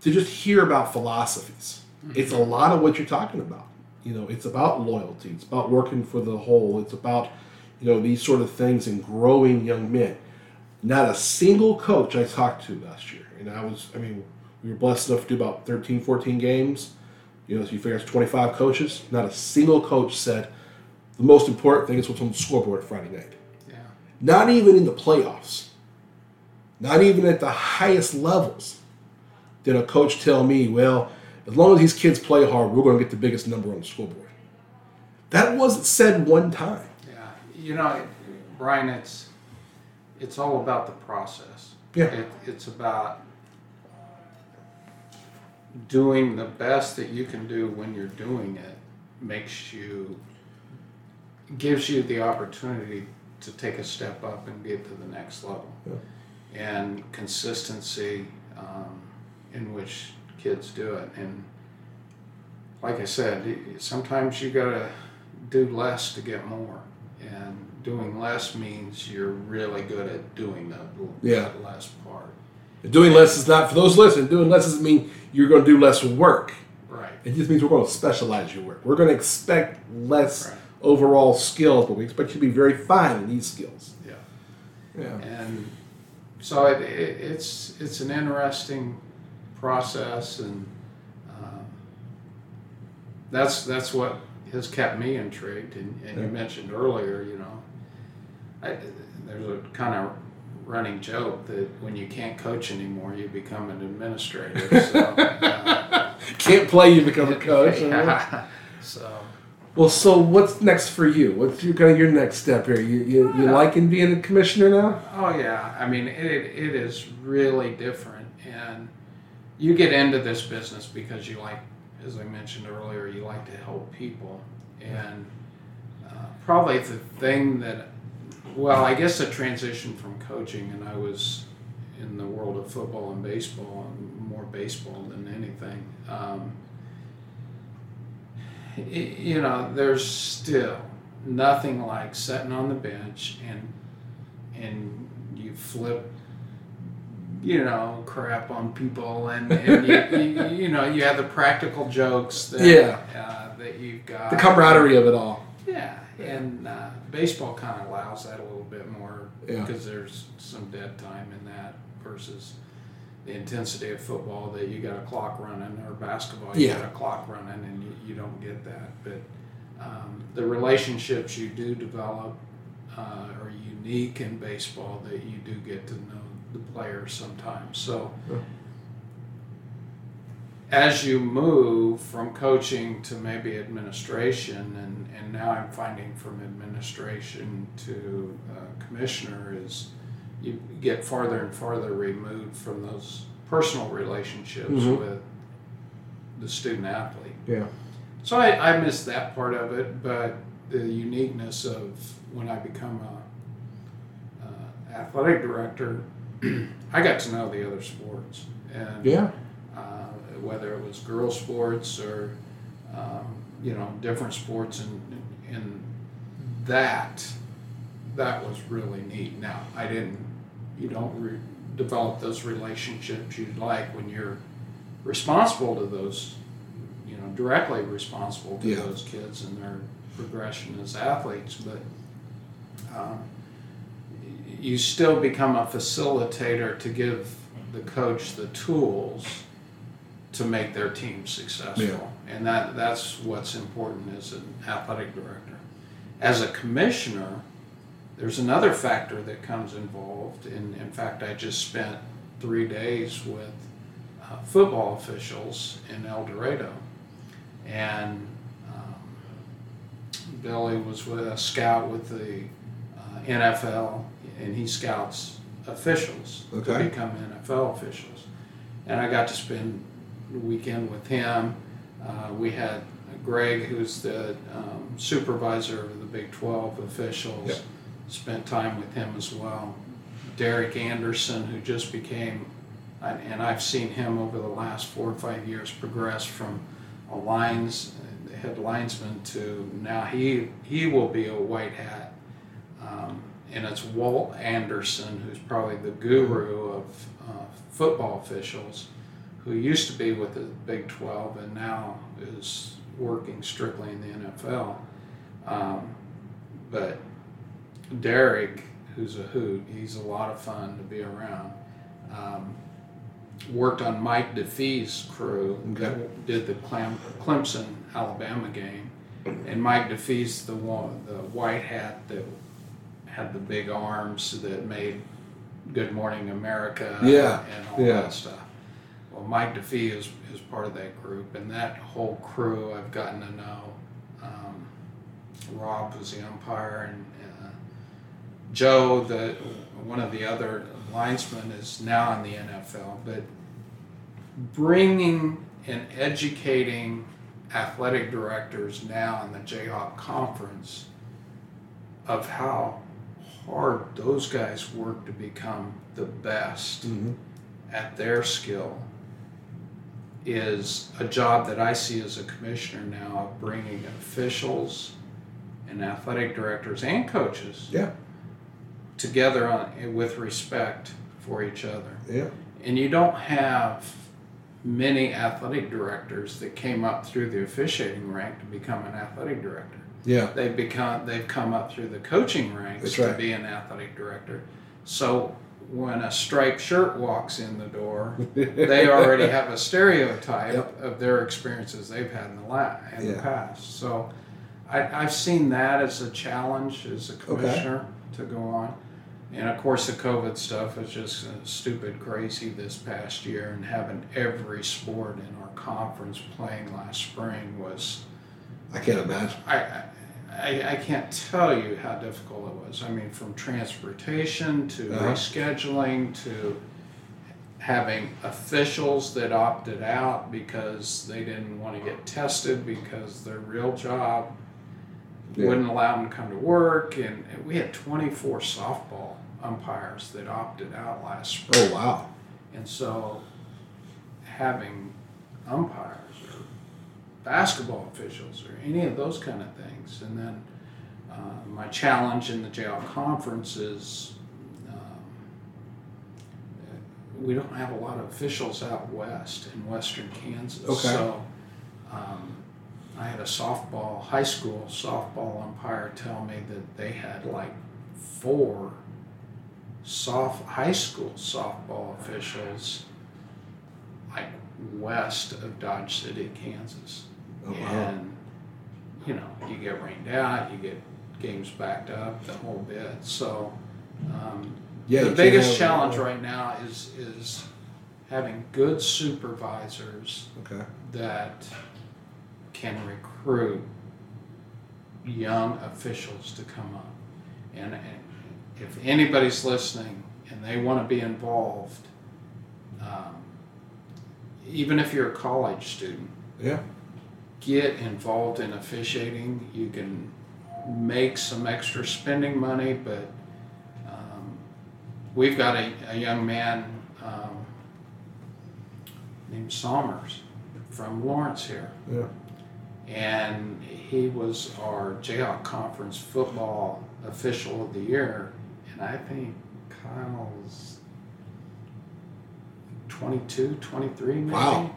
A: to just hear about philosophies. Mm-hmm. It's a lot of what you're talking about. You know, it's about loyalty. It's about working for the whole. It's about, you know, these sort of things and growing young men. Not a single coach I talked to last year, and I was, I mean, we were blessed enough to do about 13, 14 games. You know, so you figure it's 25 coaches. Not a single coach said the most important thing is what's on the scoreboard Friday night.
B: yeah,
A: Not even in the playoffs, not even at the highest levels, did a coach tell me, well, as long as these kids play hard, we're going to get the biggest number on the scoreboard. That wasn't said one time.
B: yeah. You know, Bryan, it's it's all about the process.
A: Yeah.
B: it, it's about doing the best that you can do when you're doing it makes you gives you the opportunity to take a step up and get to the next level and consistency um, in which kids do it and like i said sometimes you gotta do less to get more and doing less means you're really good at doing the
A: Yeah.
B: that less part
A: Doing less is not, for those listening, doing less doesn't mean you're going to do less work.
B: right
A: It just means we're going to specialize your work. We're going to expect less
B: Right.
A: overall skills, but we expect you to be very fine in these skills.
B: yeah
A: Yeah.
B: and so it, it, it's it's an interesting process and um, that's that's what has kept me intrigued and, and you mentioned earlier you know I, there's a kind of running joke that when you can't coach anymore you become an administrator so [LAUGHS] uh,
A: Can't play, you become a coach. [LAUGHS]
B: yeah. so
A: Well, so what's next for you? What's your kind of your next step here? You you, you liking being a commissioner now?
B: Oh yeah, I mean it, it is really different, and you get into this business because you like, as I mentioned earlier, you like to help people, and uh, probably the thing that, well, I guess the transition from coaching, and I was in the world of football and baseball, and more baseball than anything. Um, y- you know, there's still nothing like sitting on the bench and and you flip you know crap on people and, and you, [LAUGHS] you, you know you have the practical jokes that
A: Yeah.
B: uh, that you've got
A: The camaraderie of it all.
B: yeah and uh, baseball kind of allows that a little bit more
A: Yeah.
B: because there's some dead time in that versus the intensity of football that you got a clock running or basketball you
A: Yeah.
B: got a clock running and you, you don't get that but um, the relationships you do develop uh, are unique in baseball that you do get to know the players sometimes. So
C: Yeah.
B: as you move from coaching to maybe administration, and, and now I'm finding from administration to uh, commissioner is you get farther and farther removed from those personal relationships
C: Mhm.
B: with the student athlete.
C: Yeah.
B: So I, I miss that part of it, but the uniqueness of when I become a uh, athletic director, [CLEARS THROAT] I got to know the other sports and
C: Yeah.
B: uh, whether it was girls sports or um, you know different sports and and that that was really neat. Now I didn't you don't re- develop those relationships you'd like when you're responsible to those you know directly responsible to
C: Yeah.
B: those kids and their progression as athletes, but um, you still become a facilitator to give the coach the tools to make their team successful.
C: Yeah.
B: And that, that's what's important as an athletic director. As a commissioner, there's another factor that comes involved. In, in fact, I just spent three days with uh, football officials in El Dorado. And um, Billy was with a scout with the uh, NFL, and he scouts officials
C: Okay.
B: to become NFL officials. And I got to spend the weekend with him. Uh, we had Greg, who's the um, supervisor of the Big 12 officials,
C: Yep.
B: Spent time with him as well. Derek Anderson, who just became, and I've seen him over the last four or five years progress from a lines head linesman to now he he will be a white hat, um, and it's Walt Anderson, who's probably the guru of uh, football officials, who used to be with the Big 12 and now is working strictly in the NFL. Um, but Derek, who's a hoot, he's a lot of fun to be around. Um, worked on Mike Defee's crew,
C: Okay.
B: did the Clem, Clemson Alabama game, and Mike Defee's the one, the white hat that had the big arms that made Good Morning America
C: Yeah,
B: and all
C: yeah.
B: that stuff. Well, Mike Defee is, is part of that group, and that whole crew I've gotten to know. Um, Rob was the umpire, and Joe, the one of the other linesmen, is now in the NFL. But bringing and educating athletic directors now in the Jayhawk Conference of how hard those guys work to become the best
C: Mm-hmm.
B: at their skill is a job that I see as a commissioner now of bringing officials and athletic directors and coaches
C: Yeah.
B: Together on, with respect for each other.
C: Yeah.
B: And you don't have many athletic directors that came up through the officiating rank to become an athletic director.
C: Yeah.
B: They've become they've come up through the coaching ranks
C: That's
B: to be an athletic director. So when a striped shirt walks in the door, [LAUGHS] they already have a stereotype
C: Yep.
B: of their experiences they've had in the la- in the past. So I, I've seen that as a challenge as a commissioner to go on. And of course, the COVID stuff was just uh, stupid crazy this past year, and having every sport in our conference playing last spring was
C: I can't imagine.
B: I, I, I can't tell you how difficult it was. I mean, from transportation to
C: Uh-huh.
B: rescheduling to having officials that opted out because they didn't want to get tested because their real job
C: Yeah.
B: wouldn't allow them to come to work. And we had 24 softball umpires that opted out last spring.
C: Oh wow.
B: And so having umpires or basketball officials or any of those kind of things. And then uh, my challenge in the JL conference is um, we don't have a lot of officials out west in western Kansas.
C: Okay.
B: So um, I had a softball, high school softball umpire tell me that they had like four soft high school softball officials like west of Dodge City, Kansas.
C: Oh wow.
B: And you know, you get rained out, you get games backed up, the whole bit. So um,
A: Yeah,
B: the biggest challenge right now is is having good supervisors
A: Okay.
B: that can recruit young officials to come up. And, if anybody's listening and they want to be involved, um, even if you're a college student,
A: Yeah.
B: get involved in officiating. You can make some extra spending money, but um, we've got a, a young man um, named Somers from Lawrence here,
A: Yeah.
B: And he was our Jayhawk Conference football official of the year, and I think Kyle's 22, 23 maybe.
A: Wow.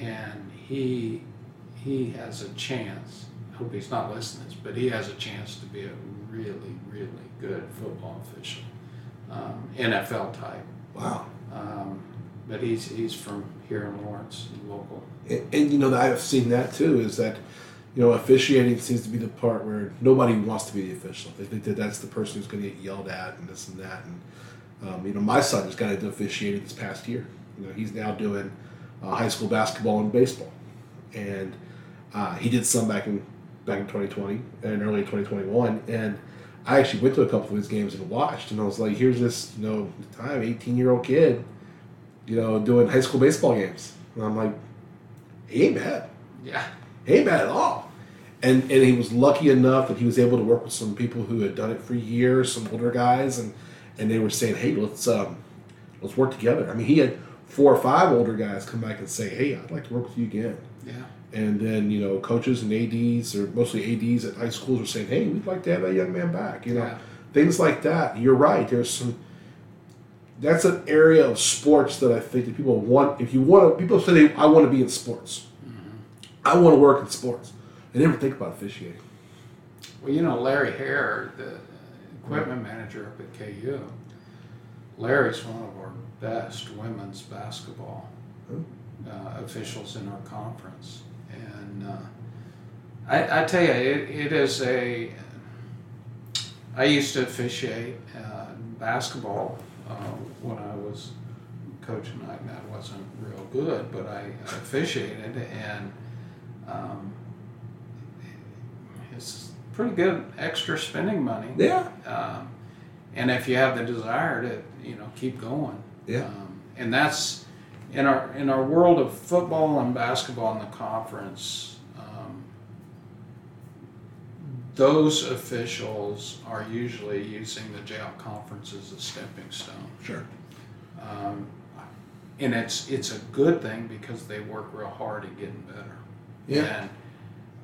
B: And he he has a chance. I hope he's not listening, but he has a chance to be a really, really good football official, um, NFL type.
A: Wow.
B: Um, but he's he's from here in Lawrence, local.
A: And, and you know, I've seen that too. Is that you know, officiating seems to be the part where nobody wants to be the official. They think that that's the person who's going to get yelled at and this and that. And um, you know, my son just got into officiating this past year. You know, he's now doing uh, high school basketball and baseball, and uh, he did some back in back in 2020 and early 2021. And I actually went to a couple of his games and watched, and I was like, here's this you know time 18 year old kid, you know, doing high school baseball games, and I'm like, he ain't bad
B: Yeah.
A: he ain't bad at all. And and he was lucky enough that he was able to work with some people who had done it for years, some older guys, and and they were saying, hey, let's um, let's work together. I mean, he had four or five older guys come back and say, hey, I'd like to work with you again.
B: Yeah.
A: And then you know, coaches and ads or mostly ads at high schools are saying, hey, we'd like to have that young man back. You know,
B: Yeah.
A: things like that. You're right. There's some. That's an area of sports that I think that people want. If you want to, people say they, I want to be in sports. I want to work in sports. They never think about officiating.
B: Well, you know, Larry Hare, the equipment manager up at KU, Larry's one of our best women's basketball uh, officials in our conference. And uh, I, I tell you, it, it is a. I used to officiate uh, basketball uh, when I was coaching. I, that wasn't real good, but I, I officiated and. Um, it's pretty good extra spending money.
A: Yeah.
B: Um, and if you have the desire to, you know, keep going.
A: Yeah.
B: Um, and that's in our in our world of football and basketball in the conference. Um, those officials are usually using the jail conference as a stepping stone.
A: Sure.
B: Um, and it's it's a good thing because they work real hard at getting better.
A: Yeah.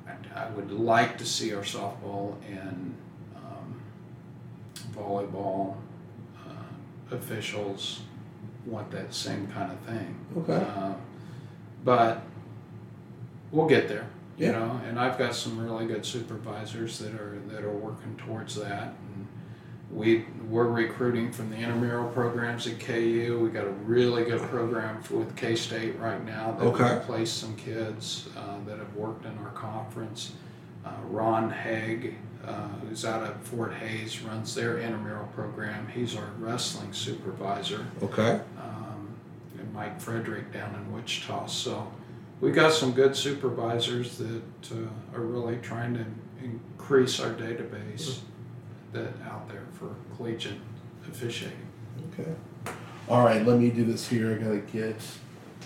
B: And I, I would like to see our softball and um, volleyball uh, officials want that same kind of thing.
A: Okay.
B: Uh, but we'll get there. You
A: Yeah.
B: know, and I've got some really good supervisors that are that are working towards that. And we we're recruiting from the intramural programs at KU. We got a really good program for, with K State right now that
A: Okay.
B: placed some kids uh, that have worked in our conference. Uh, Ron Haig, uh, who's out of Fort Hays, runs their intramural program. He's our wrestling supervisor
A: Okay.
B: um, and Mike Frederick down in Wichita. So we got some good supervisors that uh, are really trying to increase our database that out there for collegiate officiating.
A: Okay. All right. Let me do this here. I gotta get.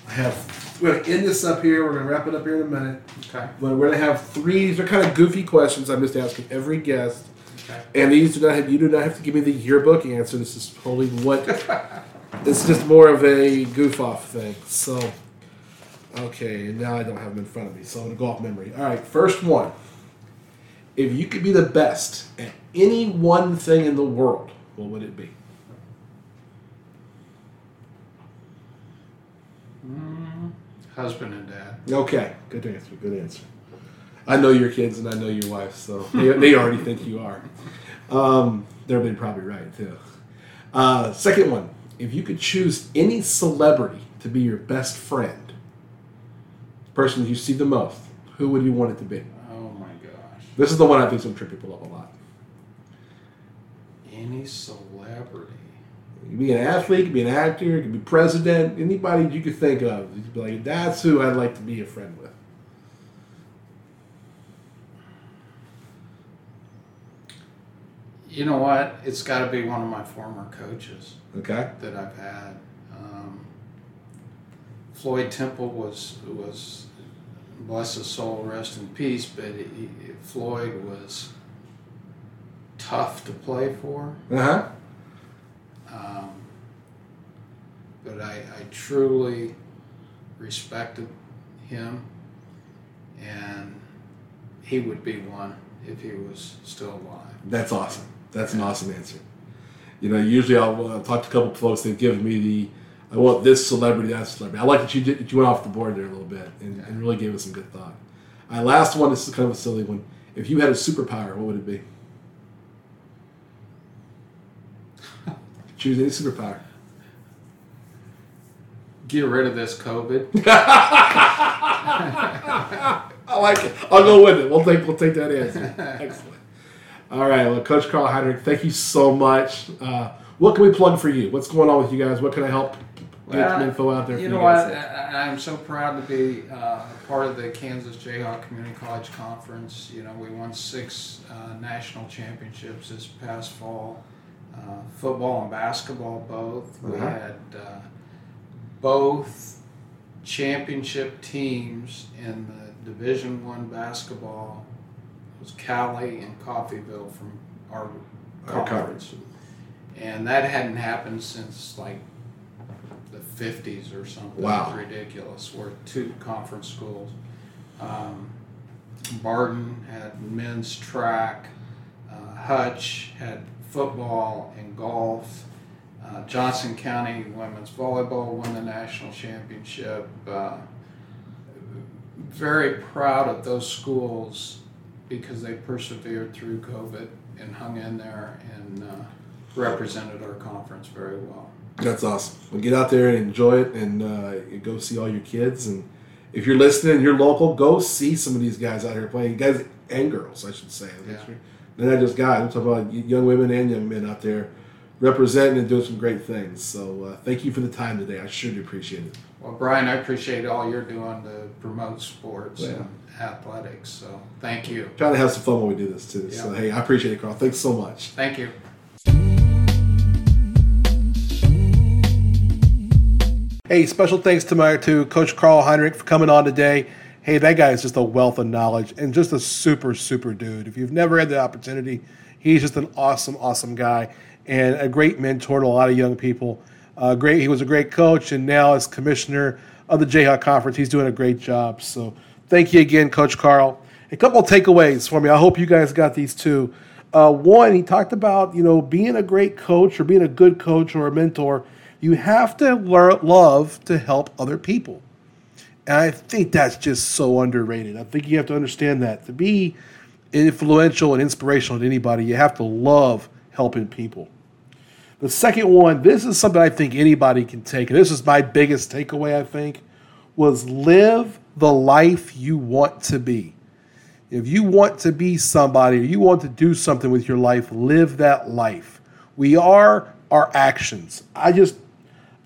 A: I have. We're gonna end this up here. We're gonna wrap it up here in a minute.
B: Okay.
A: But we're gonna have three. These are kind of goofy questions. I'm just asking every guest.
B: Okay.
A: And these do not have. You do not have to give me the yearbook answer. This is totally what. [LAUGHS] it's just more of a goof off thing. So. Okay, and now I don't have them in front of me, so I'm gonna go off memory. All right, first one. If you could be the best at any one thing in the world, what would it be?
B: Mm, husband and dad.
A: Okay, good answer. Good answer. I know your kids and I know your wife, so they, they already think you are. Um, they're being probably right too. Uh, second one: If you could choose any celebrity to be your best friend, person you see the most, who would you want it to be?
B: Oh my gosh.
A: This is the one I think to trip people up a lot.
B: Any celebrity.
C: You could be an athlete, you could be an actor, you could be president, anybody you could think of. You'd be like, that's who I'd like to be a friend with.
B: You know what? It's got to be one of my former coaches
C: Okay.
B: that I've had. Floyd Temple was was bless his soul, rest in peace. But he, Floyd was tough to play for.
C: Uh huh.
B: Um, but I, I truly respected him, and he would be one if he was still alive.
C: That's awesome. That's an awesome answer. You know, usually I'll, I'll talk to a couple of folks. that give me the, I want this celebrity, that celebrity. I like that you did, that you went off the board there a little bit and, and really gave us some good thought. My last one. This is kind of a silly one. If you had a superpower, what would it be? [LAUGHS] Choose any superpower.
B: Get rid of this COVID. [LAUGHS]
C: I like it. I'll go with it. We'll take we'll take that answer. [LAUGHS] Excellent. All right, well, Coach Carl Heinrich, thank you so much. Uh, what can we plug for you? What's going on with you guys? What can I help get some info out there?
B: You
C: for
B: know
C: you
B: what? I, I'm so proud to be uh, part of the Kansas Jayhawk Community College Conference. You know, we won six uh, national championships this past fall, uh, football and basketball both. We
C: Uh-huh.
B: had uh, both championship teams in the Division One basketball. It was Cali and Coffeyville from our
C: Our
B: conference. And that hadn't happened since like the 50s or something.
C: Wow.
B: Ridiculous. We're two conference schools. Um, Barton had men's track, uh, Hutch had football and golf. Uh, Johnson County women's volleyball won the national championship. Uh, very proud of those schools because they persevered through COVID and hung in there and uh, represented our conference very well.
C: That's awesome. Well, get out there and enjoy it, and uh, go see all your kids. And if you're listening, you're local, go see some of these guys out here playing. Guys and girls, I should say.
B: Yeah.
C: They're not just guys. I'm talking about young women and young men out there representing and doing some great things. So uh, thank you for the time today. I sure do appreciate it.
B: Well, Bryan, I appreciate all you're doing to promote sports
C: Yeah.
B: and athletics. So thank you.
C: Trying to have some fun when we do this too. So hey, I appreciate it, Carl. Thanks so much.
B: Thank you.
A: Hey, special thanks to my to Coach Carl Heinrich for coming on today. Hey, that guy is just a wealth of knowledge and just a super, super dude. If you've never had the opportunity, he's just an awesome, awesome guy and a great mentor to a lot of young people. Uh, great, he was a great coach, and now as commissioner of the Jayhawk Conference, he's doing a great job. So, thank you again, Coach Carl. A couple of takeaways for me. I hope you guys got these too. Uh, one, he talked about you know being a great coach or being a good coach or a mentor. You have to learn, love to help other people. And I think that's just so underrated. I think you have to understand that to be influential and inspirational to anybody, you have to love helping people. The second one, this is something I think anybody can take, and this is my biggest takeaway, I think, was live the life you want to be. If you want to be somebody or you want to do something with your life, live that life. We are our actions. I just,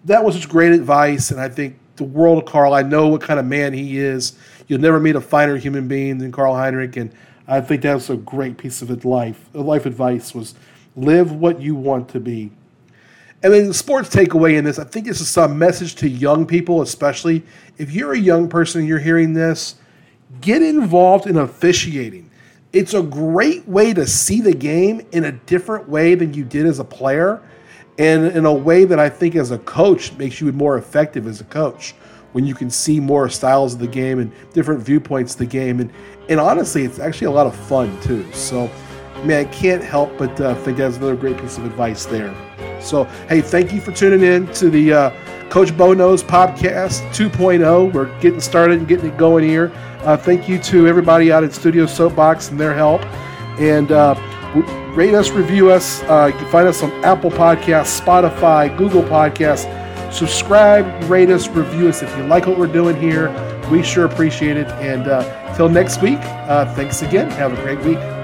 A: that was just great advice, and I think the world of Carl. I know what kind of man he is. You'll never meet a finer human being than Carl Heinrich, and I think that's a great piece of life. Life advice was live what you want to be. And then the sports takeaway in this, I think this is some message to young people, especially if you're a young person and you're hearing this, get involved in officiating. It's a great way to see the game in a different way than you did as a player, and in a way that I think as a coach makes you more effective as a coach when you can see more styles of the game and different viewpoints of the game. And, and honestly, it's actually a lot of fun too. So, man, I can't help but uh, think that's another great piece of advice there. So, hey, thank you for tuning in to the uh, Coach Bo Knows Podcast 2.0. We're getting started and getting it going here. Uh, thank you to everybody out at Studio Soapbox and their help. And uh, rate us, review us. Uh, you can find us on Apple Podcasts, Spotify, Google Podcasts. Subscribe, rate us, review us. If you like what we're doing here, we sure appreciate it. And uh, till next week, uh, thanks again. Have a great week.